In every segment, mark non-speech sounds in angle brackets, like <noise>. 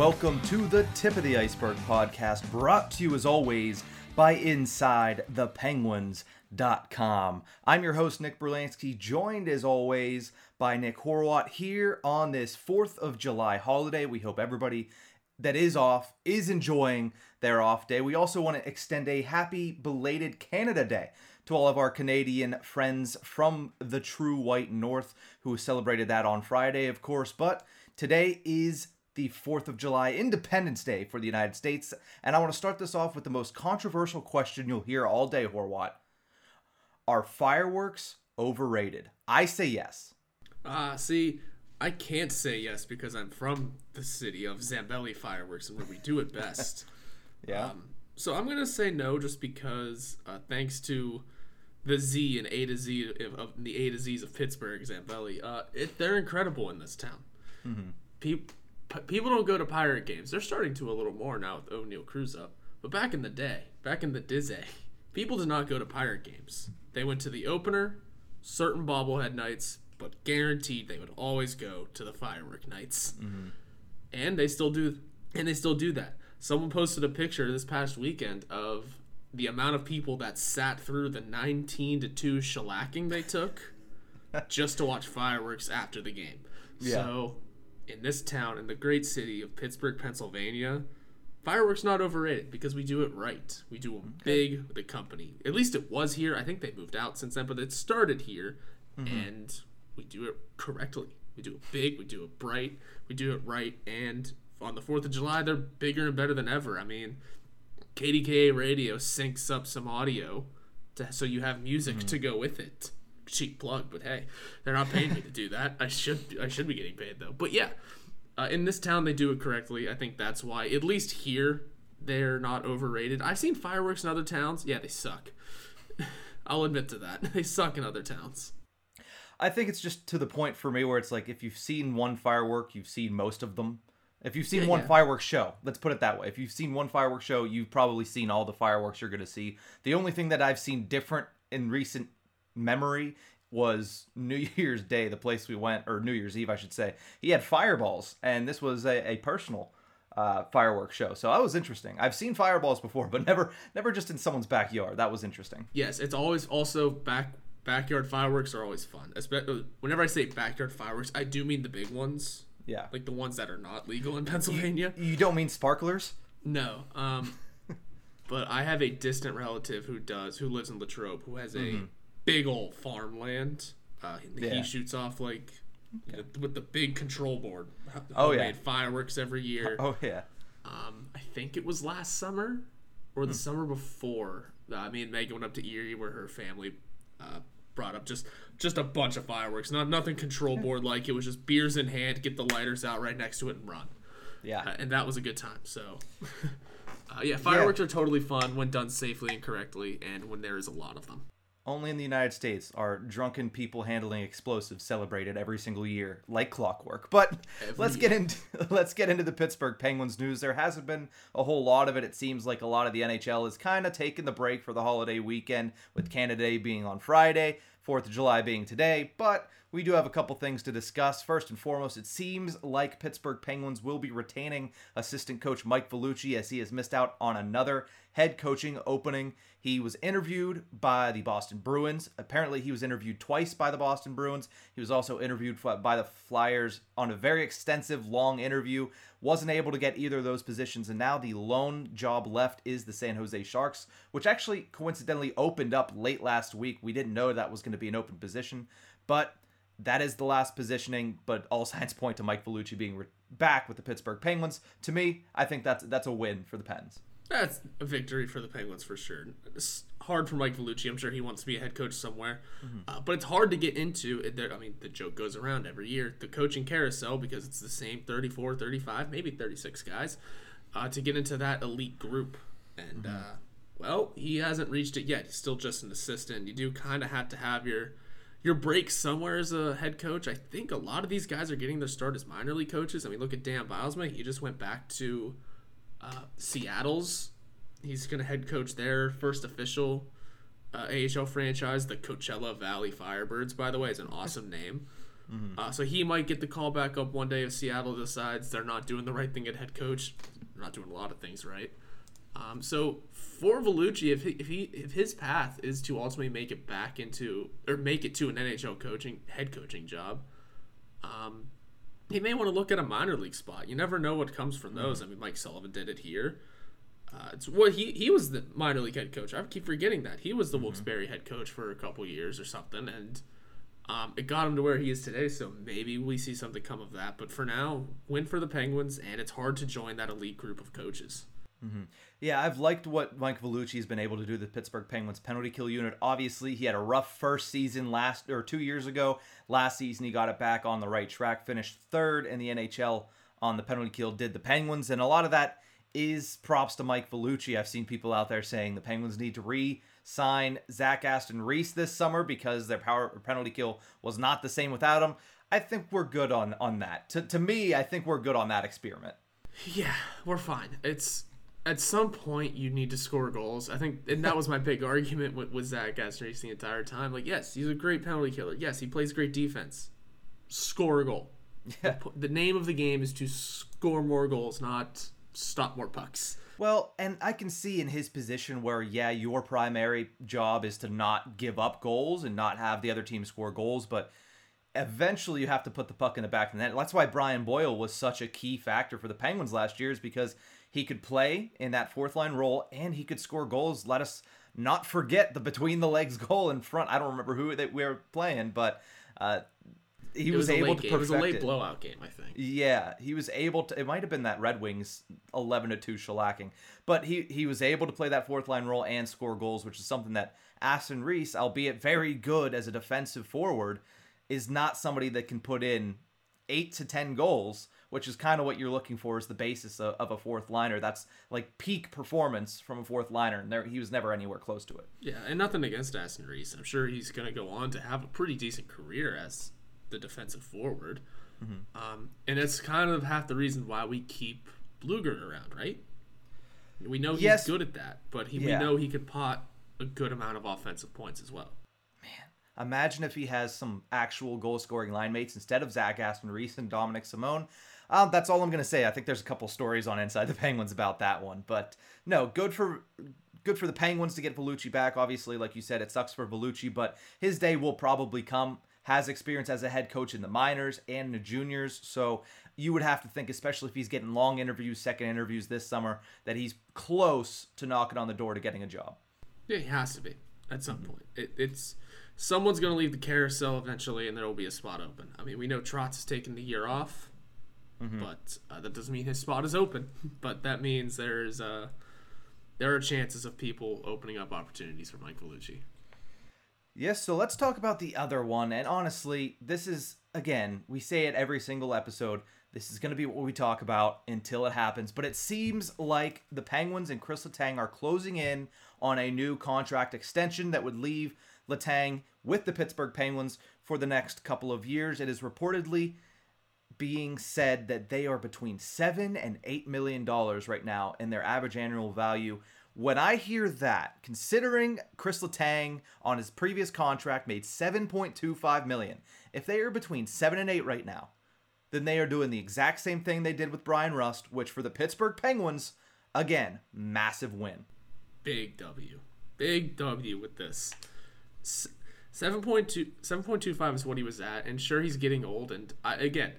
Welcome to the Tip of the Iceberg podcast, brought to you as always by InsideThePenguins.com. I'm your host, Nick Berlansky, joined as always by Nick Horwat here on this 4th of July holiday. We hope everybody that is off is enjoying their off day. We also want to extend a happy belated Canada Day to all of our Canadian friends from the true white north who celebrated that on Friday, of course. But today is the 4th of July, Independence Day for the United States. And I want to start this off with the most controversial question you'll hear all day, Horwat. Are fireworks overrated? I say yes. Ah, see, I can't say yes because I'm from the city of Zambelli fireworks and where we do it best. <laughs> Yeah. Um, so I'm gonna say no, just because uh, thanks to the Z and A to Z of, of the A to Z's of Pittsburgh, Zambelli, uh, it, they're incredible in this town. Peop- p- people don't go to pirate games. They're starting to a little more now with Oneil Cruz up. But back in the day, back in the Dizzy, <laughs> people did not go to pirate games. They went to the opener, certain bobblehead nights, but guaranteed they would always go to the firework nights. Mm-hmm. And they still do and they still do that. Someone posted a picture this past weekend of the amount of people that sat through the 19 to 2 shellacking they took <laughs> just to watch fireworks after the game. Yeah. So, in this town, in the great city of Pittsburgh, Pennsylvania, fireworks not overrated because we do it right. We do them big with the company. At least it was here. I think they moved out since then, but it started here, mm-hmm. and we do it correctly. We do it big. We do it bright. We do it right. And on the Fourth of July, they're bigger and better than ever. I mean, KDKA radio syncs up some audio to, so you have music mm-hmm. to go with it. Cheap plug, but hey, they're not paying me to do that. I should I should be getting paid though. But yeah, uh, in this town they do it correctly. I think that's why at least here they're not overrated. I've seen fireworks in other towns. Yeah, they suck. <sighs> I'll admit to that. <laughs> They suck in other towns. I think it's just to the point for me where it's like if you've seen one firework, you've seen most of them. If you've seen Yeah, one yeah. fireworks show, let's put it that way. If you've seen one fireworks show, you've probably seen all the fireworks you're going to see. The only thing that I've seen different in recent memory was New <laughs> Year's Day, the place we went, or New Year's Eve, I should say. He had fireballs, and this was a, a personal uh, fireworks show. So that was interesting. I've seen fireballs before, but <laughs> never, never just in someone's backyard. That was interesting. Yes, it's always also back backyard fireworks are always fun. Espe- Whenever I say backyard fireworks, I do mean the big ones, Yeah. like the ones that are not legal in Pennsylvania. you don't mean sparklers? No. Um, <laughs> but I have a distant relative who does, who lives in Latrobe, who has a big old farmland. Uh, Yeah. He shoots off like you know, with the big control board. Oh, yeah. Fireworks every year. <laughs> Oh yeah. Um, I think it was last summer or the summer before. Uh, me and Megan went up to Erie where her family uh, brought up just just a bunch of fireworks. Not nothing control board like. It was just beers in hand, get the lighters out right next to it, and run. Yeah. Uh, and that was a good time. So, <laughs> uh, yeah, fireworks are totally fun when done safely and correctly, and when there is a lot of them. Only in the United States are drunken people handling explosives celebrated every single year like clockwork. But let's get into <laughs> let's get into the Pittsburgh Penguins news. There hasn't been a whole lot of it. It seems like a lot of the NHL is kind of taking the break for the holiday weekend with Canada Day being on Friday, 4th of July being today, but we do have a couple things to discuss. First and foremost, it seems like Pittsburgh Penguins will be retaining assistant coach Mike Vellucci as he has missed out on another head coaching opening. He was interviewed by the Boston Bruins. Apparently, he was interviewed twice by the Boston Bruins. He was also interviewed by the Flyers on a very extensive, long interview. Wasn't able to get either of those positions, and now the lone job left is the San Jose Sharks, which actually coincidentally opened up late last week. We didn't know that was going to be an open position, but that is the last positioning, but all <laughs> signs point to Mike Vellucci being re- back with the Pittsburgh Penguins. To me, I think that's that's a win for the Pens. That's a victory for the Penguins for sure. It's hard for Mike Vellucci. I'm sure he wants to be a head coach somewhere, uh, but it's hard to get into. it. There- I mean, the joke goes around every year the coaching carousel because it's the same 34, 35, maybe 36 guys uh, to get into that elite group. And uh, well, he hasn't reached it yet. He's still just an assistant. You do kind of have to have your your break somewhere as a head coach. I think a lot of these guys are getting their start as minor league coaches. I mean, look at Dan Bylsma. He just went back to uh, Seattle's. He's going to head coach their first official uh, AHL franchise, the Coachella Valley Firebirds. By the way, is an awesome name. Uh, so he might get the call back up one day if Seattle decides they're not doing the right thing at head coach. They're not doing a lot of things right. Um, so for Vellucci, if he, if he if his path is to ultimately make it back into or make it to an NHL coaching head coaching job, um, he may want to look at a minor league spot. You never know what comes from those. I mean, Mike Sullivan did it here. Uh, it's what he he was the minor league head coach. I keep forgetting that he was the Wilkes-Barre head coach for a couple years or something, and um, it got him to where he is today. So maybe we see something come of that. But for now, win for the Penguins, and it's hard to join that elite group of coaches. Mm-hmm. Yeah, I've liked what Mike Vellucci's been able to do the Pittsburgh Penguins penalty kill unit. Obviously, he had a rough first season last or two years ago. Last season, he got it back on the right track, finished third in the NHL on the penalty kill. Did the Penguins, and a lot of that is props to Mike Vellucci. I've seen people out there saying the Penguins need to re-sign Zach Aston Reese this summer because their power penalty kill was not the same without him. I think we're good on on that. To to me, I think we're good on that experiment. Yeah, we're fine. It's at some point you need to score goals. I think, and that was my big argument with, with Zach Aston-Reese the entire time. Like, yes, he's a great penalty killer. Yes, he plays great defense. Score a goal. Yeah. The name of the game is to score more goals, not stop more pucks. Well, and I can see in his position where, yeah, your primary job is to not give up goals and not have the other team score goals, but eventually you have to put the puck in the back of the net. That's why Brian Boyle was such a key factor for the Penguins last year, is because he could play in that fourth line role and he could score goals. Let us not forget the between the legs <laughs> goal in front. I don't remember who that we were playing, but uh, he was, was, able to game. It was a late it. blowout game, I think. Yeah, he was able to. It might have been that Red Wings eleven to two shellacking, but he he was able to play that fourth line role and score goals, which is something that Aston Reese, albeit very good as a defensive forward, is not somebody that can put in eight to ten goals, which is kind of what you're looking for as the basis of, of a fourth liner. That's like peak performance from a fourth liner, and there he was never anywhere close to it. Yeah, and nothing against Aston Reese. I'm sure he's going to go on to have a pretty decent career as the defensive forward. Um, and it's kind of half the reason why we keep Blueger around, right? We know he's Yes. good at that, but he, Yeah. we know he could pot a good amount of offensive points as well. Man, imagine if he has some actual goal scoring line mates instead of Zach Aston Reese and Dominik Simon. Um, that's all I'm gonna say. I think there's a couple stories on Inside the Penguins about that one, but no, good for good for the Penguins to get Vellucci back. Obviously, like you said, it sucks for Vellucci, but his day will probably come. Has experience as a head coach in the minors and the juniors, so you would have to think, especially if he's getting long interviews, second interviews this summer, that he's close to knocking on the door to getting a job. Yeah, he has to be at some point. It, it's someone's going to leave the carousel eventually, and there will be a spot open. I mean, we know Trotz has taken the year off, but uh, that doesn't mean his spot is open. <laughs> But that means there's uh, there are chances of people opening up opportunities for Mike Vellucci. Yes, so let's talk about the other one. And honestly, this is, again, we say it every single episode. This is going to be what we talk about until it happens. But it seems like the Penguins and Chris Letang are closing in on a new contract extension that would leave Letang with the Pittsburgh Penguins for the next couple of years. It is reportedly being said that they are between seven and eight million dollars right now in their average annual value. When I hear that, considering Chris Letang on his previous contract made 7.25 million, if they are between seven and eight right now, then they are doing the exact same thing they did with Bryan Rust, which for the Pittsburgh Penguins, again, massive win. Big W. Big W with this. S- 7.2 7.25 is what he was at, and sure he's getting old. And I, again,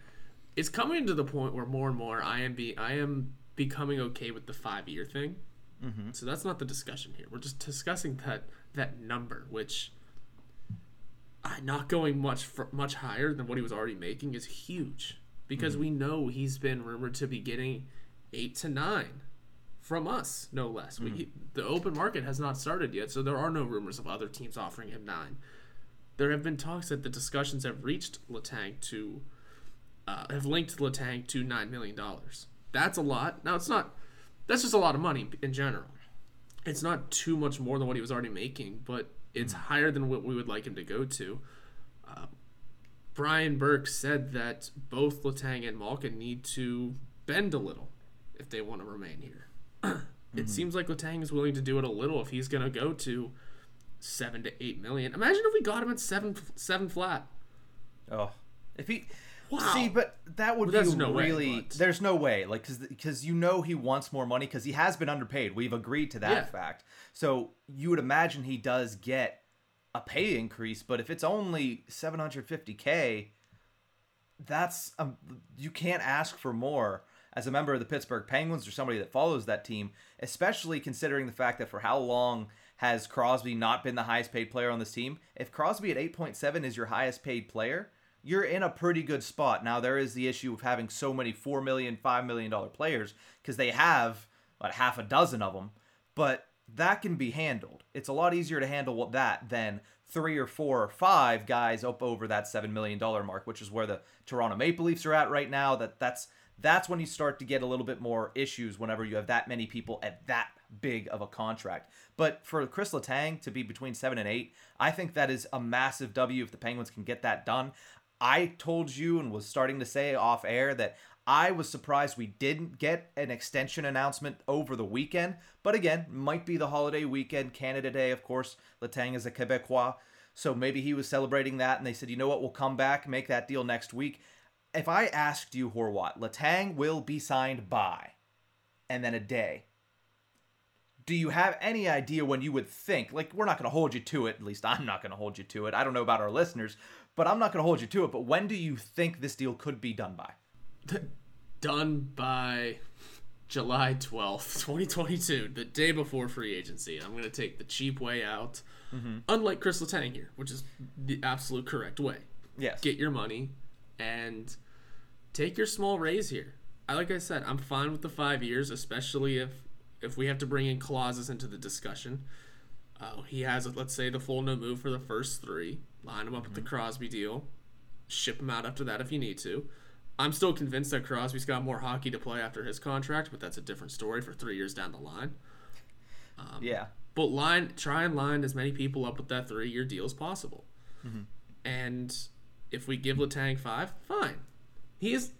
it's coming to the point where more and more I am be I am becoming okay with the five year thing. So that's not the discussion here. We're just discussing that that number, which uh, not going much fr- much higher than what he was already making is huge because we know he's been rumored to be getting eight to nine from us, no less. We, he, the open market has not started yet, so there are no rumors of other teams offering him nine. There have been talks that the discussions have reached Letang to uh, have linked Letang to nine million dollars. That's a lot. Now it's not. That's just a lot of money in general. It's not too much more than what he was already making, but it's higher than what we would like him to go to. Uh, Brian Burke said that both Letang and Malkin need to bend a little if they want to remain here. <clears throat> it seems like Letang is willing to do it a little if he's going to go to seven to eight million. Imagine if we got him at seven seven flat. Oh, if he. Wow. See, but that would Well, be there's no way, really. but- There's no way, like, because you know he wants more money because he has been underpaid. We've agreed to that Yeah. fact. So you would imagine he does get a pay increase, but if it's only 750k, that's um, you can't ask for more as a member of the Pittsburgh Penguins or somebody that follows that team, especially considering the fact that for how long has Crosby not been the highest paid player on this team? If Crosby at 8.7 is your highest paid player, you're in a pretty good spot. Now there is the issue of having so many 4 million, 5 million dollar players because they have about half a dozen of them, but that can be handled. It's a lot easier to handle that than three or four or five guys up over that seven million dollar mark, which is where the Toronto Maple Leafs are at right now. That that's that's when you start to get a little bit more issues whenever you have that many people at that big of a contract. But for Chris Letang to be between seven and eight, I think that is a massive W if the Penguins can get that done. I told you and was starting to say off air that I was surprised we didn't get an extension announcement over the weekend. But again, might be the holiday weekend, Canada Day, of course. Letang is a Quebecois. So maybe he was celebrating that and they said, you know what, we'll come back, make that deal next week. If I asked you, Horwat, Letang will be signed by, and then a day, do you have any idea when you would think like we're not going to hold you to it at least i'm not going to hold you to it i don't know about our listeners but i'm not going to hold you to it but when do you think this deal could be done by Done by July 12th, <laughs> 2022, the day before free agency. I'm going to take the cheap way out. Mm-hmm. Unlike Chris Letang here, which is the absolute correct way. yes Get your money and take your small raise here. I like I said, I'm fine with the five years, especially if if we have to bring in clauses into the discussion. Uh, he has, let's say, the full no move for the first three. Line him up with the mm-hmm. Crosby deal. Ship him out after that if you need to. I'm still convinced that Crosby's got more hockey to play after his contract, but that's a different story for three years down the line. Um, yeah But line, try and line as many people up with that three-year deal as possible. Mm-hmm. And if we give Letang five, fine. He is.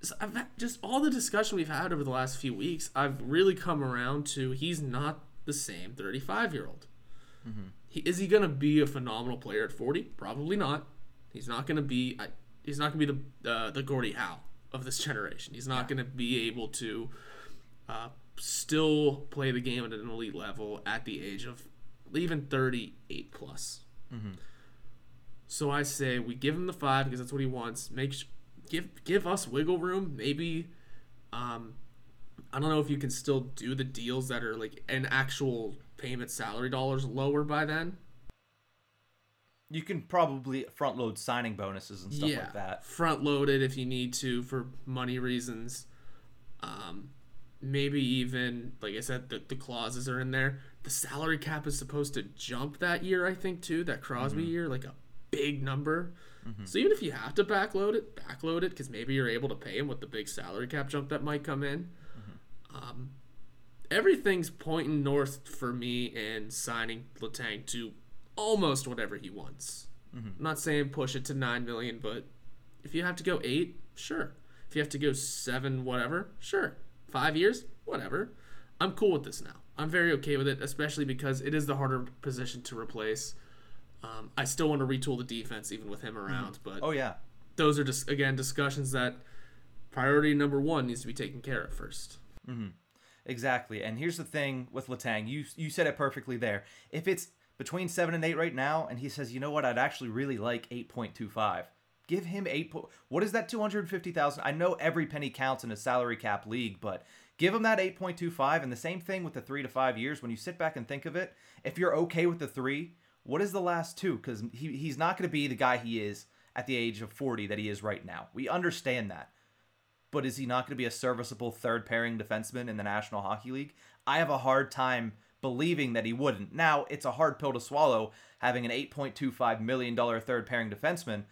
so just all the discussion we've had over the last few weeks. I've really come around to he's not the same 35-year-old. He, is he going to be a phenomenal player at 40? Probably not. He's not going to be. I, he's not going to be the uh, the Gordie Howe of this generation. He's not going to be able to uh, still play the game at an elite level at the age of even 38 plus. So I say we give him the five because that's what he wants. Make sh- give give us wiggle room. Maybe um, I don't know if you can still do the deals that are like an actual payment salary dollars lower by then. you can probably front load signing bonuses and stuff like that Front loaded if you need to for money reasons. Um, maybe even like I said, the, the clauses are in there. The salary cap is supposed to jump that year, I think too. That Crosby year, like a big number. So even if you have to backload it, backload it because maybe you're able to pay him with the big salary cap jump that might come in. Um, everything's pointing north for me in signing Letang to almost whatever he wants. Mm-hmm. I'm not saying push it to nine million, but if you have to go eight, sure. If you have to go seven, whatever, sure. Five years, whatever. I'm cool with this now. I'm very okay with it, especially because it is the harder position to replace. Um, I still want to retool the defense even with him mm-hmm. around, but oh yeah those are just again discussions that priority number one needs to be taken care of first. Mm-hmm. Exactly. And here's the thing with Letang. You you said it perfectly there. If it's between seven and eight right now, and he says, you know what, I'd actually really like eight point two five. Give him eight. Po- what is that? Two hundred fifty thousand. I know every penny counts in a salary cap league, but give him that eight point two five. And the same thing with the three to five years. When you sit back and think of it, if you're okay with the three, what is the last two? Because he, he's not going to be the guy he is at the age of forty that he is right now. We understand that. But is he not going to be a serviceable third pairing defenseman in the National Hockey League? I have a hard time believing that he wouldn't. Now, it's a hard pill to swallow having an $8.25 million third pairing defenseman.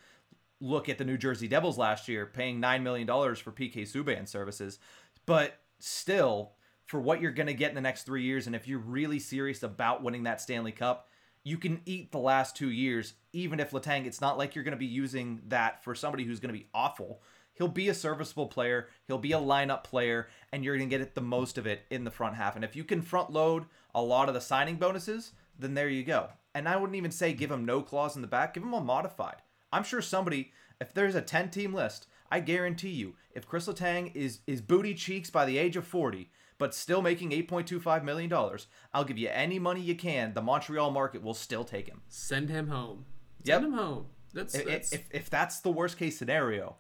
Look at the New Jersey Devils last year, paying $9 million for PK Subban services. But still, for what you're going to get in the next three years, and if you're really serious about winning that Stanley Cup, you can eat the last two years, even if Letang, it's not like you're going to be using that for somebody who's going to be awful. He'll be a serviceable player. He'll be a lineup player, and you're going to get it the most of it in the front half. And if you can front load a lot of the signing bonuses, then there you go. And I wouldn't even say give him no clause in the back, give him a modified. I'm sure somebody, if there's a 10 team list, I guarantee you, if Chris Letang is is booty cheeks by the age of 40, but still making 8.25 million dollars, I'll give you any money you can. The Montreal market will still take him. Send him home. Yep. Send him home. That's, If, that's if if that's the worst case scenario,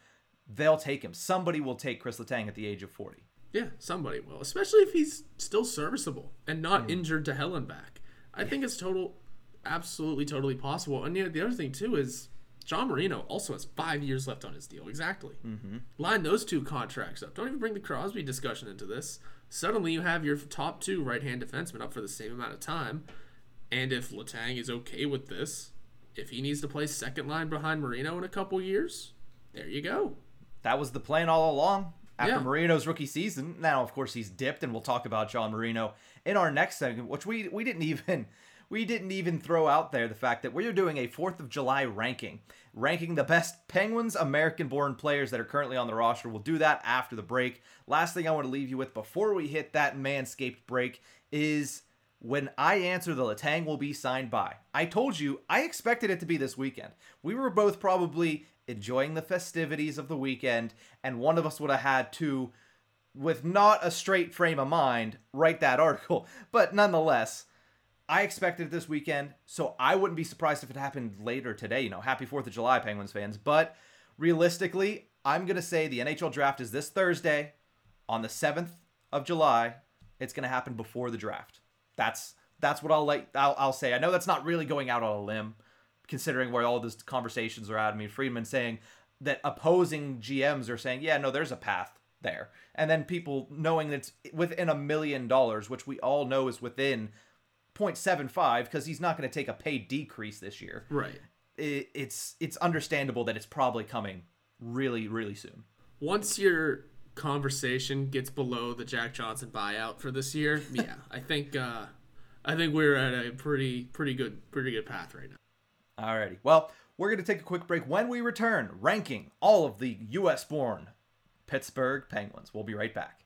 they'll take him. Somebody will take Chris Letang at the age of 40. yeah, somebody will, especially if he's still serviceable and not Hmm. injured to hell and back. I think it's total, absolutely, totally possible. And yeah, the other thing too is John Marino also has five years left on his deal. Exactly. Mm-hmm. Line those two contracts up. Don't even bring the Crosby discussion into this. Suddenly you have your top two right-hand defensemen up for the same amount of time. And if Letang is okay with this, if he needs to play second line behind Marino in a couple years, there you go. That was the plan all along. After Yeah. Marino's rookie season, now of course he's dipped, and we'll talk about John Marino in our next segment, which we we didn't even <laughs> we didn't even throw out there the fact that we're doing a Fourth of July ranking, ranking the best Penguins American-born players that are currently on the roster. We'll do that after the break. Last thing I want to leave you with before we hit that Manscaped break is when I answer the Letang will be signed by. I told you I expected it to be this weekend. We were both probably enjoying the festivities of the weekend, and one of us would have had to, with not a straight frame of mind, write that <laughs> article. But nonetheless, I expected it this weekend, so I wouldn't be surprised if it happened later today. You know, happy 4th of July, Penguins fans. But realistically, I'm going to say the NHL draft is this Thursday on the 7th of July. It's going to happen before the draft. That's that's what I'll like I'll, I'll say. I know that's not really going out on a limb considering where all these conversations are at. I mean, Friedman saying that opposing GMs are saying, "Yeah, no, there's a path there." And then people knowing that it's within a million dollars, which we all know is within 0.75 because he's not going to take a pay decrease this year. Right. It, it's it's understandable that it's probably coming really really soon. once your conversation gets below the Jack Johnson buyout for this year, <laughs> yeah, I think uh, I think we're at a pretty pretty good pretty good path right now. Alrighty. Well, we're going to take a quick break. When we return, ranking all of the U.S. born Pittsburgh Penguins. We'll be right back.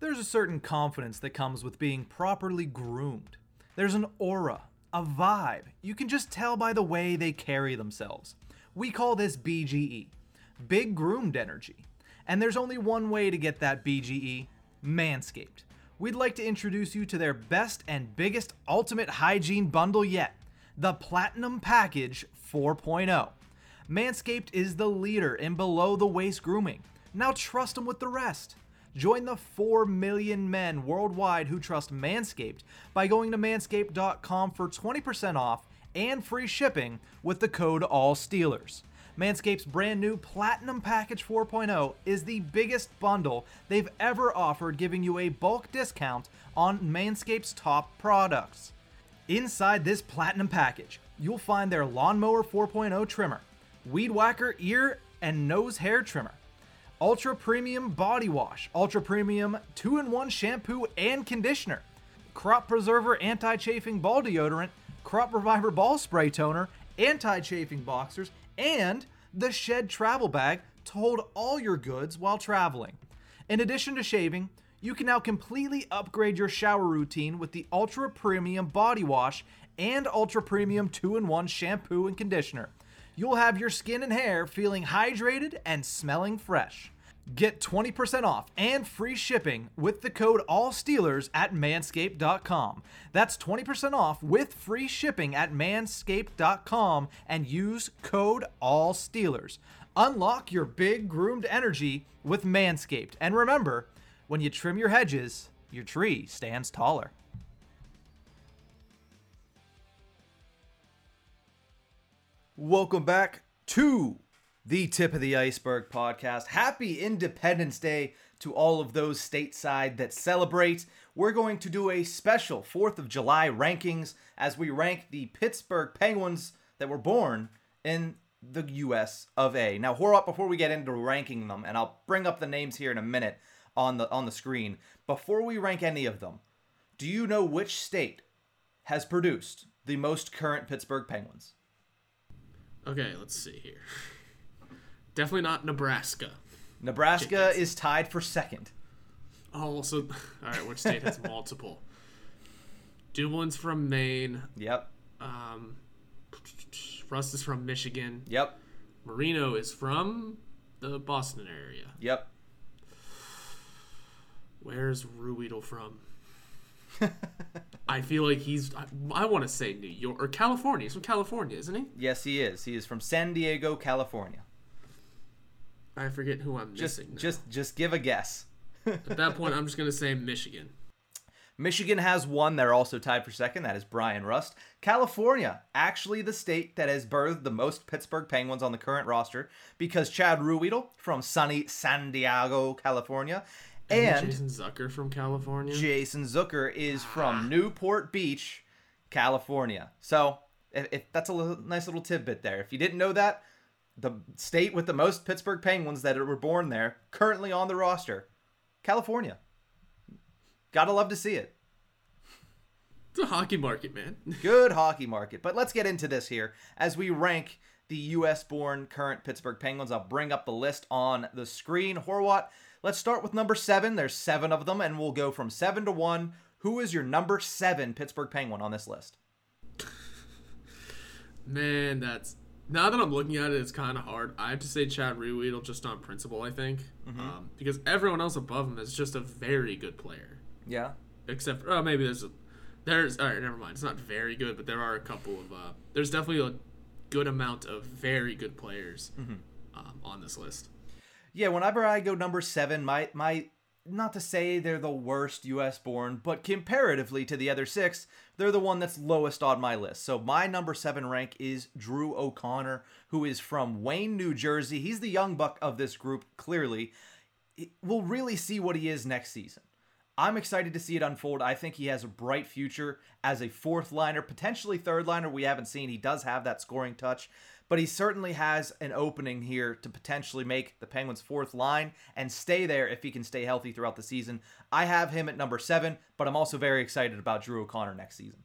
There's a certain confidence that comes with being properly groomed. There's an aura, a vibe. You can just tell by the way they carry themselves. We call this BGE big groomed energy. And there's only one way to get that BGE Manscaped. We'd like to introduce you to their best and biggest ultimate hygiene bundle yet the Platinum Package 4.0. Manscaped is the leader in below the waist grooming. Now trust them with the rest. Join the 4 million men worldwide who trust Manscaped by going to manscaped.com for 20% off and free shipping with the code ALLSTEELERS. Manscaped's brand new Platinum Package 4.0 is the biggest bundle they've ever offered, giving you a bulk discount on Manscaped's top products. Inside this Platinum Package, you'll find their Lawnmower 4.0 trimmer, Weed Whacker ear and nose hair trimmer, Ultra Premium Body Wash, Ultra Premium 2 in 1 shampoo and conditioner, Crop Preserver Anti Chafing Ball Deodorant, Crop Reviver Ball Spray Toner, Anti Chafing Boxers, and the Shed Travel Bag to hold all your goods while traveling. In addition to shaving, you can now completely upgrade your shower routine with the Ultra Premium Body Wash and Ultra Premium 2 in 1 shampoo and conditioner. You'll have your skin and hair feeling hydrated and smelling fresh. Get 20% off and free shipping with the code ALLSTEELERS at manscaped.com. That's 20% off with free shipping at manscaped.com and use code ALLSTEELERS. Unlock your big groomed energy with Manscaped. And remember, when you trim your hedges, your tree stands taller. Welcome back to the Tip of the Iceberg podcast. Happy Independence Day to all of those stateside that celebrate. We're going to do a special 4th of July rankings as we rank the Pittsburgh Penguins that were born in the US of A. Now, Horwat, before we get into ranking them, and I'll bring up the names here in a minute on the on the screen, before we rank any of them, do you know which state has produced the most current Pittsburgh Penguins? Okay, let's see here. Definitely not Nebraska. Nebraska is tied for second. Oh, also, <laughs> all right. Which state has <laughs> multiple? Dumoulin's from Maine. Yep. Um, Rust is from Michigan. Yep. Marino is from the Boston area. Yep. Where's Ruhwedel from? <laughs> I feel like he's. I, I want to say New York or California. He's from California, isn't he? Yes, he is. He is from San Diego, California. I forget who I'm Just missing. now. just just give a guess. <laughs> At that point, I'm just gonna say Michigan. Michigan has one. They're also tied for second. That is Bryan Rust. California, actually the state that has birthed the most Pittsburgh Penguins on the current roster because Chad Ruhwedel from sunny San Diego, California, and Jason Zucker from California. Jason Zucker is from ah. Newport Beach, California. So, if, if that's a little, nice little tidbit there. If you didn't know that, the state with the most Pittsburgh Penguins that were born there, currently on the roster, California. Gotta love to see it. it's a hockey market, man. <laughs> Good hockey market. But let's get into this here as we rank the U.S. born current Pittsburgh Penguins. I'll bring up the list on the screen. Horwat, let's start with number seven. There's seven of them, and we'll go from seven to one. Who is your number seven Pittsburgh Penguin on this list? Man, that's now that I'm looking at it, it's kind of hard. I have to say Chad Ruhwedel just on principle, I think, um, because everyone else above him is just a very good player. Yeah. Except, oh, maybe there's a, there's all right, never mind. It's not very good, but there are a couple of uh, there's definitely a good amount of very good players um, on this list. Yeah, whenever I go number seven, my my not to say they're the worst US born, but comparatively to the other six, they're the one that's lowest on my list. So my number seven rank is Drew O'Connor, who is from Wayne, New Jersey. He's the young buck of this group, clearly. We'll really see what he is next season. I'm excited to see it unfold. I think he has a bright future as a fourth liner, potentially third liner. We haven't seen. He does have that scoring touch, but he certainly has an opening here to potentially make the Penguins' fourth line and stay there if he can stay healthy throughout the season. I have him at number seven, but I'm also very excited about Drew O'Connor next season.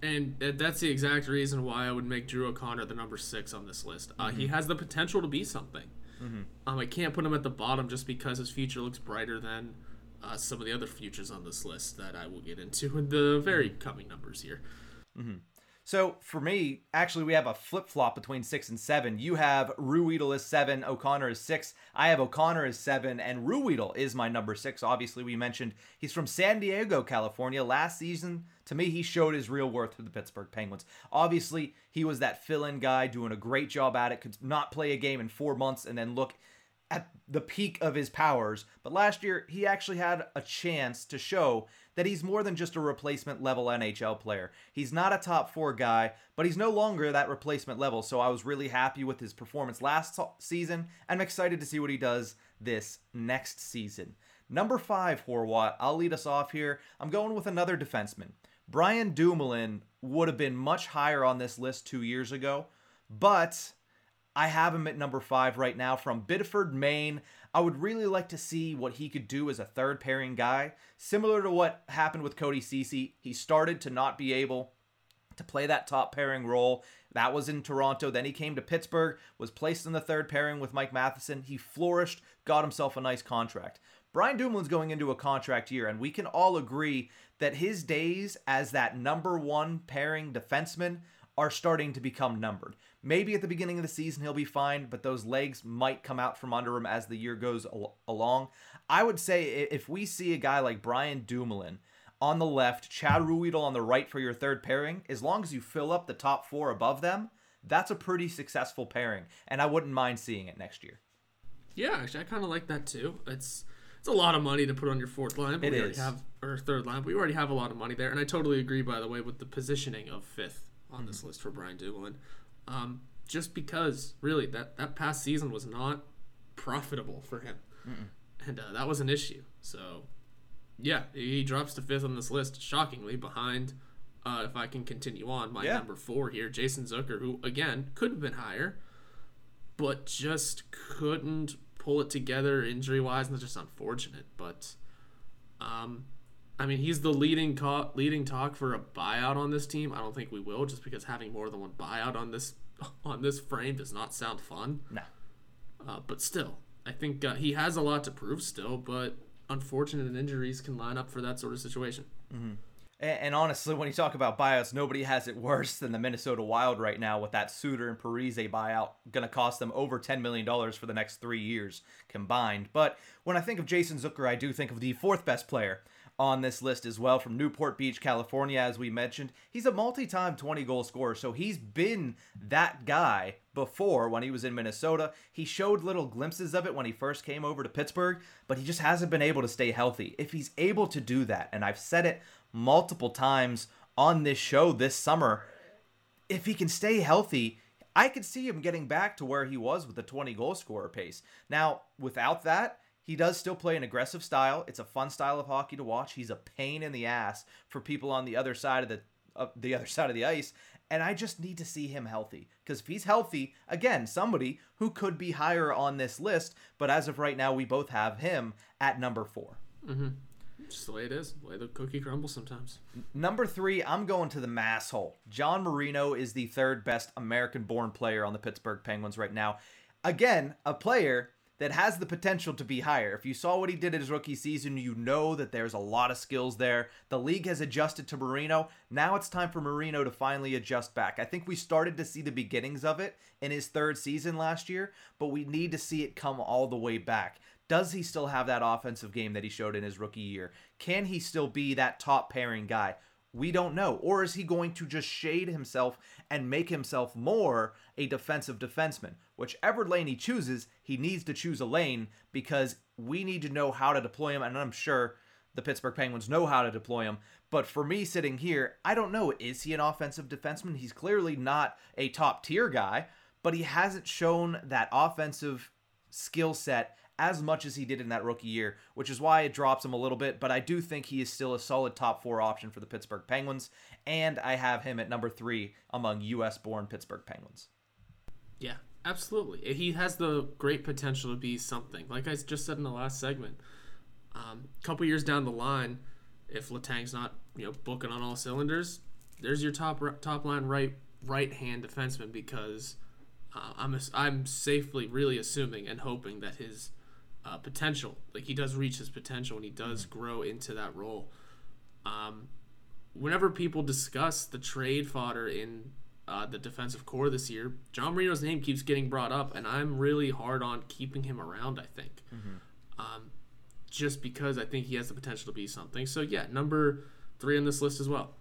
And that's the exact reason why I would make Drew O'Connor the number six on this list. Uh, He has the potential to be something. Um, I can't put him at the bottom just because his future looks brighter than uh, some of the other futures on this list that I will get into in the very coming numbers here. So for me, actually, we have a flip flop between six and seven. You have Ruhwedel as seven, O'Connor is six. I have O'Connor is seven, and Ruhwedel is my number six. Obviously, we mentioned he's from San Diego, California. Last season, to me, he showed his real worth to the Pittsburgh Penguins. Obviously, he was that fill-in guy doing a great job at it. Could not play a game in four months and then look at the peak of his powers. But last year, he actually had a chance to show that he's more than just a replacement level NHL player. He's not a top four guy, but he's no longer that replacement level. So I was really happy with his performance last so- season. I'm excited to see what he does this next season. Number five, Horwat. I'll lead us off here. I'm going with another defenseman. Brian Dumoulin would have been much higher on this list two years ago, but I have him at number five right now from Biddeford, Maine. I would really like to see what he could do as a third pairing guy. Similar to what happened with Cody Cece, he started to not be able to play that top pairing role. That was in Toronto. Then he came to Pittsburgh, was placed in the third pairing with Mike Matheson. He flourished, got himself a nice contract. Brian Dumoulin's going into a contract year, and we can all agree that his days as that number one pairing defenseman are starting to become numbered. Maybe at the beginning of the season he'll be fine, but those legs might come out from under him as the year goes al- along. I would say if we see a guy like Brian Dumoulin on the left, Chad Ruhwedel on the right for your third pairing, as long as you fill up the top four above them, that's a pretty successful pairing, and I wouldn't mind seeing it next year. Yeah, actually, I kind of like that too. It's it's a lot of money to put on your fourth line, but It we already have or third line. But we already have a lot of money there, and I totally agree. By the way, with the positioning of fifth on this list for Brian Dumoulin. Um, just because really that that past season was not profitable for him, Mm-mm. and uh, that was an issue. So yeah, he drops to fifth on this list, shockingly behind. Uh, if I can continue on, my Yeah. number four here, Jason Zucker, who again could have been higher, but just couldn't pull it together injury wise, and that's just unfortunate. But, um, I mean, he's the leading co- leading talk for a buyout on this team. I don't think we will, just because having more than one buyout on this <laughs> on this frame does not sound fun. No. Uh, but still, I think uh, he has a lot to prove still. But unfortunate injuries can line up for that sort of situation. And, and honestly, when you talk about buyouts, nobody has it worse than the Minnesota Wild right now with that Suter and Parise buyout going to cost them over $10 million for the next three years combined. But when I think of Jason Zucker, I do think of the fourth best player on this list as well from Newport Beach, California, as we mentioned. He's a multi time 20 goal scorer, so he's been that guy before when he was in Minnesota. He showed little glimpses of it when he first came over to Pittsburgh, but he just hasn't been able to stay healthy. If he's able to do that, and I've said it multiple times on this show this summer, if he can stay healthy, I could see him getting back to where he was with the 20 goal scorer pace. Now, without that, he does still play an aggressive style. It's a fun style of hockey to watch. He's a pain in the ass for people on the other side of the uh, the other <laughs> side of the ice, and I just need to see him healthy because if he's healthy, again, somebody who could be higher on this list, but as of right now, we both have him at number 4. Mhm. Just the way it is, the way the cookie crumbles sometimes. Number three, I'm going to the mass hole. John Marino is the third best American born player on the Pittsburgh Penguins right now. Again, a player that has the potential to be higher. If you saw what he did in his rookie season, you know that there's a lot of skills there. The league has adjusted to Marino. Now it's time for Marino to finally adjust back. I think we started to see the beginnings of it in his third season last year, but we need to see it come all the way back. Does he still have that offensive game that he showed in his rookie year? Can he still be that top pairing guy? We don't know. Or is he going to just shade himself and make himself more a defensive defenseman? Whichever lane he chooses, he needs to choose a lane because we need to know how to deploy him. And I'm sure the Pittsburgh Penguins know how to deploy him. But for me sitting here, I don't know. Is he an offensive defenseman? He's clearly not a top tier guy, but he hasn't shown that offensive skill set as much as he did in that rookie year, which is why it drops him a little bit. But I do think he is still a solid top four option for the Pittsburgh Penguins, and I have him at number three among U.S. born Pittsburgh Penguins. Yeah, absolutely. He has the great potential to be something. Like I just said in the last segment, a um, couple years down the line, if Letang's not you know booking on all cylinders, there's your top top line right right hand defenseman because uh, I'm I'm safely really assuming and hoping that his uh, potential, like he does reach his potential and he does grow into that role. Um, whenever people discuss the trade fodder in uh, the defensive corps this year, John Marino's name keeps getting brought up, and I'm really hard on keeping him around. I think, um, just because I think he has the potential to be something. So yeah, number three on this list as well.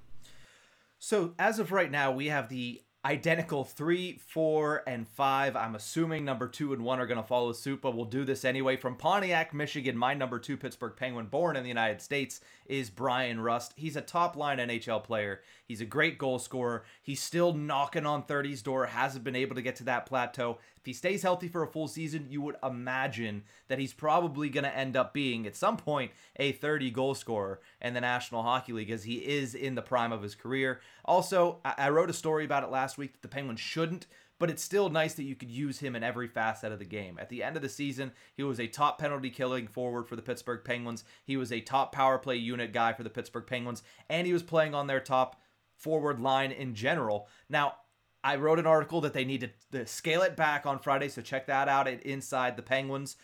So as of right now, we have the identical three, four, and five. I'm assuming number two and one are going to follow suit, but we'll do this anyway. From Pontiac, Michigan, my number two Pittsburgh Penguin, born in the United States, is Bryan Rust. He's a top line NHL player. He's a great goal scorer. He's still knocking on 30's door, hasn't been able to get to that plateau. He stays healthy for a full season, you would imagine that he's probably going to end up being, at some point, a 30 goal scorer in the National Hockey League as he is in the prime of his career. Also, I, I wrote a story about it last week that the Penguins shouldn't but it's still nice that you could use him in every facet of the game. At the end of the season, he was a top penalty killing forward for the Pittsburgh Penguins. He was a top power play unit guy for the Pittsburgh Penguins, and he was playing on their top forward line in general. Now, I wrote an article that they need to, scale it back on Friday, so check that out at Inside the Penguins.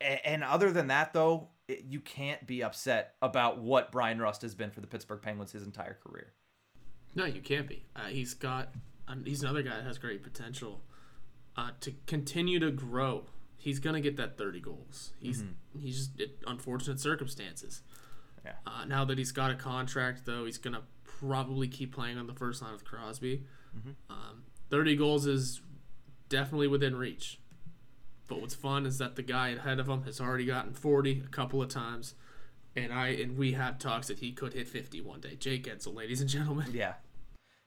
And other than that, though, you can't be upset about what Bryan Rust has been for the Pittsburgh Penguins his entire career. No, you can't be. Uh, he's got. Um, he's another guy that has great potential uh, to continue to grow. He's gonna get that thirty goals. He's he's just it, unfortunate circumstances. Yeah. Uh, now that he's got a contract, though, he's gonna probably keep playing on the first line with Crosby. Um, Thirty goals is definitely within reach. But what's fun is that the guy ahead of him has already gotten forty a couple of times, and I and we have talks that he could hit fifty one day. Jake Guentzel, ladies and gentlemen. Yeah.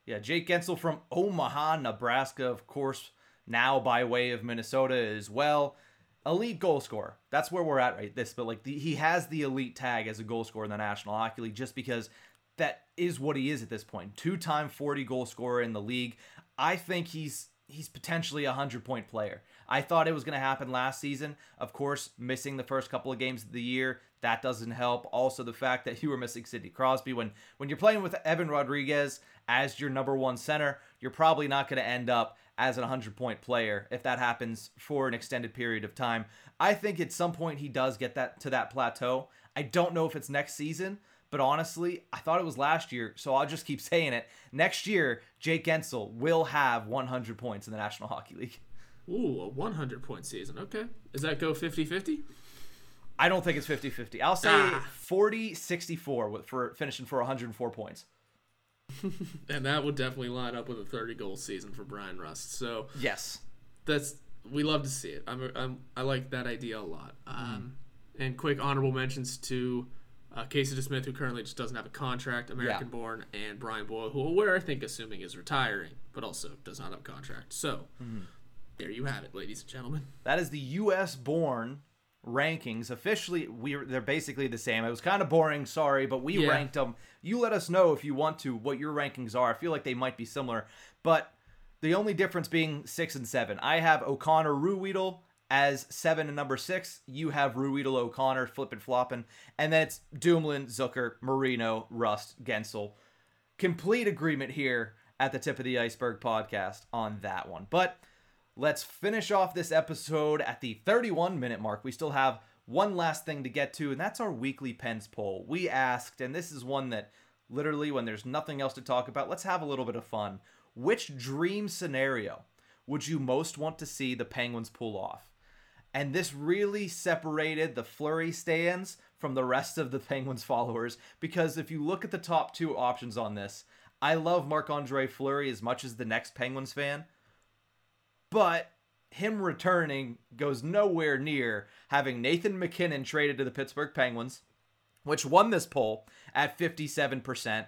Yeah, Jake Guentzel from Omaha, Nebraska, of course, now by way of Minnesota as well. Elite goal scorer. That's where we're at right this, but like the, he has the elite tag as a goal scorer in the National Hockey League just because that is what he is at this point. Two-time 40 goal scorer in the league. I think he's he's potentially a 100 point player. I thought it was going to happen last season. Of course, missing the first couple of games of the year, that doesn't help. Also, the fact that you were missing Sidney Crosby when when you're playing with Evan Rodrigues as your number one center, you're probably not going to end up as a 100 point player if that happens for an extended period of time. I think at some point he does get that to that plateau. I don't know if it's next season, but honestly, I thought it was last year, so I'll just keep saying it. Next year, Jake Guentzel will have 100 points in the National <laughs> Hockey League. Ooh, a 100 point season. Okay. Does that go 50 50? I don't think it's 50 50. I'll say Ah. 40 64 for finishing for 104 points. <laughs> And that would definitely line up with a 30 goal season for Bryan Rust. So Yes. that's we love to see it. I'm, I'm I like that idea a lot. Um, and quick honorable mentions to uh, Casey DeSmith, who currently just doesn't have a contract, American born, and Brian Boyle, who we're I think assuming is retiring, but also does not have a contract. So there you have it, ladies and gentlemen. That is the U.S. born rankings. Officially, we they're basically the same. It was kind of boring, sorry, but we Yeah. ranked them. You let us know if you want to what your rankings are. I feel like they might be similar, but the only difference being six and seven. I have O'Connor Ruhwedel as seven and number six. You have Ruhwedel O'Connor flipping flopping, and then it's Dumoulin, Zucker, Marino, Rust, Guentzel. Complete agreement here at the tip of the iceberg podcast on that one, but. Let's finish off this episode at the 31 minute mark. We still have one last thing to get to, and that's our weekly Pens poll. We asked, and this is one that literally, when there's nothing else to talk about, let's have a little bit of fun. Which dream scenario would you most want to see the Penguins pull off? And this really separated the Fleury stands from the rest of the Penguins followers because if you look at the top two options on this, I love Marc Andre Fleury as much as the next Penguins fan but him returning goes nowhere near having Nathan MacKinnon traded to the Pittsburgh Penguins, which won this poll at 57%,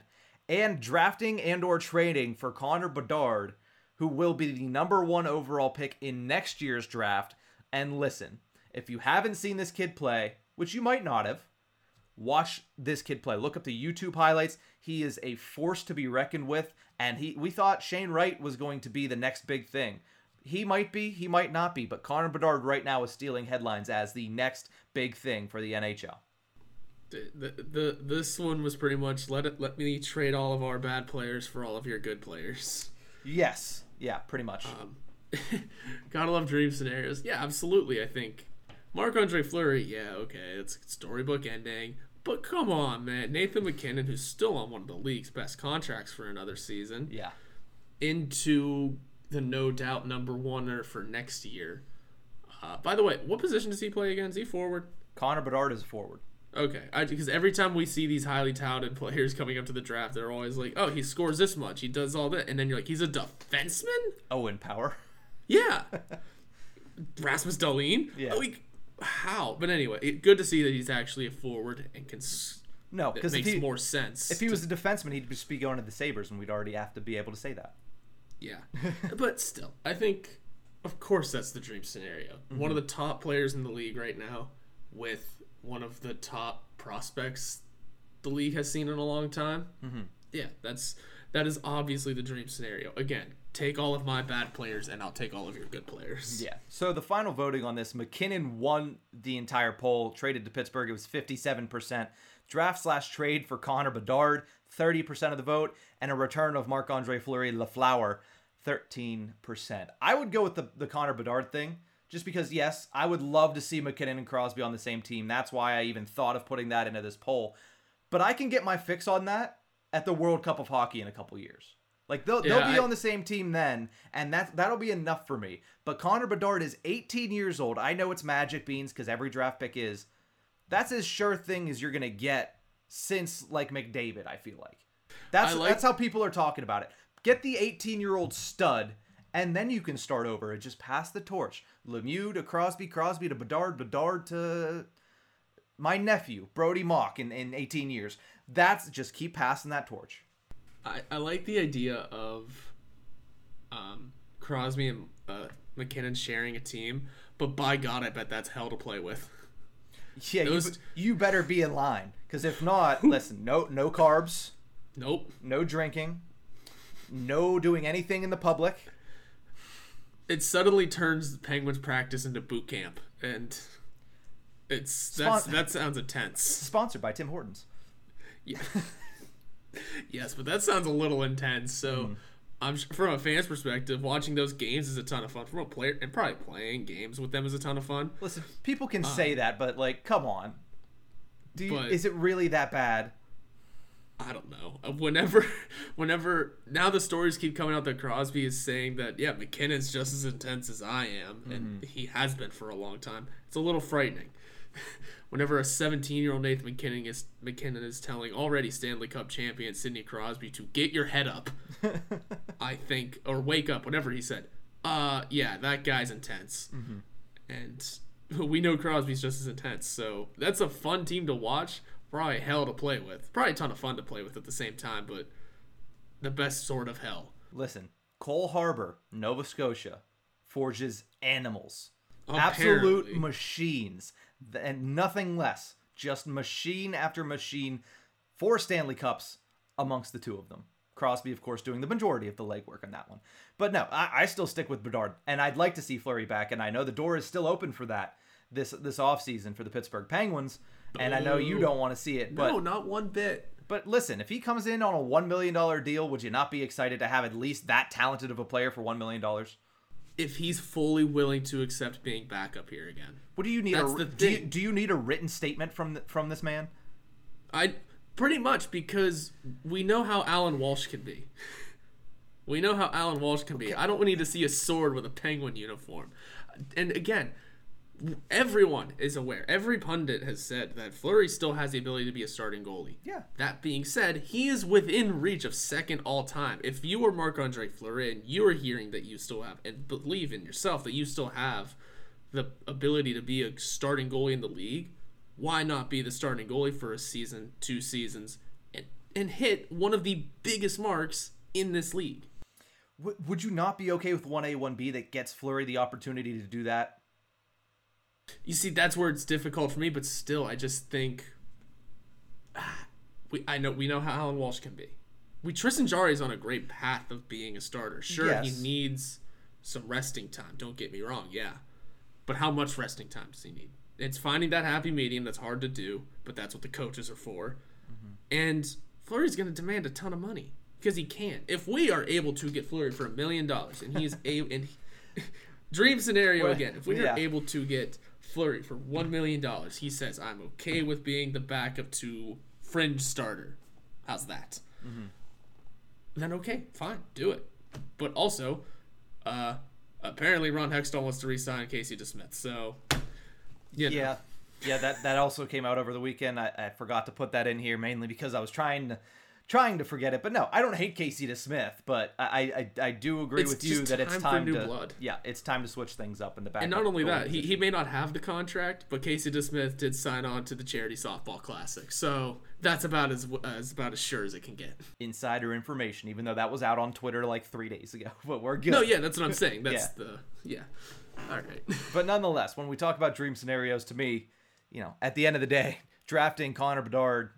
and drafting and or trading for Connor Bedard, who will be the number 1 overall pick in next year's draft. And listen, if you haven't seen this kid play, which you might not have, watch this kid play. Look up the YouTube highlights. He is a force to be reckoned with, and he we thought Shane Wright was going to be the next big thing. He might be, he might not be, but Connor Bedard right now is stealing headlines as the next big thing for the NHL. The, the, the this one was pretty much let it let me trade all of our bad players for all of your good players. Yes, yeah, pretty much. Um, <laughs> gotta love dream scenarios. Yeah, absolutely. I think Marc Andre Fleury. Yeah, okay, it's storybook ending. But come on, man, Nathan MacKinnon, who's still on one of the league's best contracts for another season, yeah, into the no doubt number oneer for next year. Uh, by the way, what position does he play again? Is he forward? Connor Bedard is a forward. Okay, because every time we see these highly touted players coming up to the draft, they're always like, "Oh, he scores this much, he does all that," and then you're like, "He's a defenseman." Owen Power. Yeah, <laughs> Rasmus Dahlin. Yeah. Oh, he, how? But anyway, it, good to see that he's actually a forward and can. s- No, It because makes he, more sense. if he to- was a defenseman, he'd just be going to the Sabres, and we'd already have to be able to say that. yeah, <laughs> but still, I think, of course, that's the dream scenario. One of the top players in the league right now, with one of the top prospects the league has seen in a long time. Mm-hmm. Yeah, that's that is obviously the dream scenario. Again, take all of my bad players, and I'll take all of your good players. Yeah. So the final voting on this, MacKinnon won the entire poll. Traded to Pittsburgh, it was fifty-seven percent. Draft slash trade for Connor Bedard, thirty percent of the vote, and a return of Marc Andre Fleury Lafleur, thirteen percent. I would go with the the Connor Bedard thing, just because yes, I would love to see MacKinnon and Crosby on the same team. That's why I even thought of putting that into this poll. But I can get my fix on that at the World Cup of Hockey in a couple years. Like they'll, they'll be I- on the same team then, and that that'll be enough for me. But Connor Bedard is 18 years old. I know it's magic beans because every draft pick is. That's as sure thing as you're gonna get since like McDavid. I feel like that's like- that's how people are talking about it. Get the 18 year old stud, and then you can start over and just pass the torch. Lemieux to Crosby, Crosby to Bedard, Bedard to my nephew Brody Mock in, in 18 years. That's just keep passing that torch. I, I like the idea of um, Crosby and uh, MacKinnon sharing a team, but by God, I bet that's hell to play with. Yeah, Those- you, you better be in line because if not, <laughs> listen, no no carbs, Nope. no drinking, no doing anything in the public. It suddenly turns Penguins practice into boot camp, and it's that's, Spon- that sounds intense. Sponsored by Tim Hortons. Yeah. yes, but that sounds a little intense. So, hmm. I'm from a fan's perspective, watching those games is a ton of fun. From a player and probably playing games with them is a ton of fun. Listen, people can uh, say that, but like, come on. Do you, But- is it really that bad? I don't know. Uh, Whenever, <laughs> whenever now the stories keep coming out that Crosby is saying that yeah, MacKinnon's just as intense as I am, and mm-hmm. he has been for a long time. It's a little frightening. <laughs> Whenever a 17-year-old Nathan MacKinnon is MacKinnon is telling already Stanley Cup champion Sidney Crosby to get your head up, <laughs> I think, or wake up, whatever he said. Uh, yeah, that guy's intense, and <laughs> we know Crosby's just as intense. So that's a fun team to watch. Probably hell to play with. Probably a ton of fun to play with at the same time, but the best sort of hell. Listen, Cole Harbor, Nova Scotia, forges animals. Apparently. Absolute machines. And nothing less. Just machine after machine. Four Stanley Cups amongst the two of them. Crosby, of course, doing the majority of the legwork on that one. But no, I, I still stick with Bedard. And I'd like to see Fleury back. And I know the door is still open for that this this offseason for the Pittsburgh Penguins. And I know you don't want to see it. But no, not one bit. but listen, if he comes in on a one million dollar deal, would you not be excited to have at least that talented of a player for one million dollars? If he's fully willing to accept being back up here again, What do you need? That's a, the do, you, do you need a written statement from th- from this man? I pretty much because we know how Allan Walsh can be. We know how Allan Walsh can be. I don't need to see a sword with a penguin uniform. And again, everyone is aware. Every pundit has said that Fleury still has the ability to be a starting goalie. Yeah. That being said, he is within reach of second all time. If you were Marc Andre Fleury and you are hearing that you still have and believe in yourself that you still have the ability to be a starting goalie in the league, why not be the starting goalie for a season, two seasons, and and hit one of the biggest marks in this league? W- would you not be okay with one A one B that gets Fleury the opportunity to do that? You see, that's where it's difficult for me, but still, I just think ah, we I know we know how Allan Walsh can be. We Tristan Jarry is on a great path of being a starter. Sure, Yes. he needs some resting time. Don't get me wrong, yeah, but how much resting time does he need? It's finding that happy medium that's hard to do, but that's what the coaches are for. And Fleury's going to demand a ton of money because he can. If we are able to get Fleury for a million dollars, and he's a and <laughs> dream scenario again, if we yeah. are able to get Fleury for one million dollars, he says, "I'm okay with being the backup to fringe starter." How's that? Mm-hmm. Then okay, fine, do it. But also, uh, apparently Ron Hextall wants to re-sign Casey DeSmith, so you know. Yeah, yeah. That that also came out over the weekend. I, I forgot to put that in here mainly because I was trying to trying to forget it. But no, I don't hate Casey DeSmith, but I I, I do agree It's with you that it's time for new to blood. yeah, it's time to switch things up in the back. And not only that, he, he may not have the contract, but Casey DeSmith did sign on to the charity softball classic, so that's about as as about as sure as it can get. insider information, even though that was out on Twitter like three days ago. <laughs> But we're good. No, yeah, that's what I'm <laughs> saying. That's Yeah. the yeah. All right. <laughs> But nonetheless, when we talk about dream scenarios, to me, you know, at the end of the day, drafting Connor Bedard,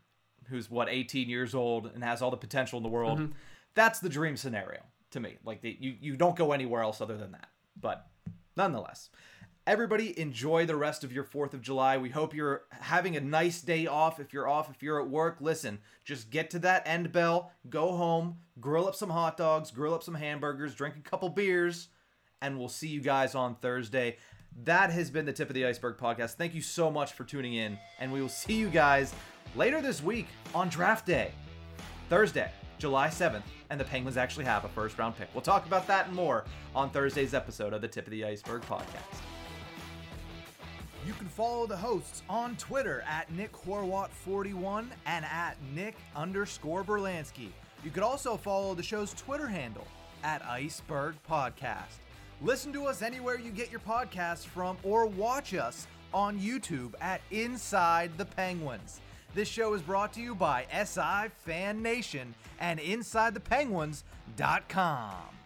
who's what 18 years old and has all the potential in the world, Mm-hmm. that's the dream scenario to me. Like the, you, you don't go anywhere else other than that. But nonetheless, everybody enjoy the rest of your Fourth of July. We hope you're having a nice day off. If you're off, if you're at work, listen, just get to that end bell, go home, grill up some hot dogs, grill up some hamburgers, drink a couple beers and we'll see you guys on Thursday. That has been the Tip of the Iceberg podcast. Thank you so much for tuning in, and we will see you guys later this week on draft day, Thursday, July 7th, and the Penguins actually have a first round pick. We'll talk about that and more on Thursday's episode of the Tip of the Iceberg podcast. You can follow the hosts on Twitter at Nick Horwat41 and at Nick underscore Berlansky. You could also follow the show's Twitter handle at Iceberg Podcast. Listen to us anywhere you get your podcasts from or watch us on YouTube at Inside the Penguins. This show is brought to you by SI Fan Nation and InsideThePenguins.com.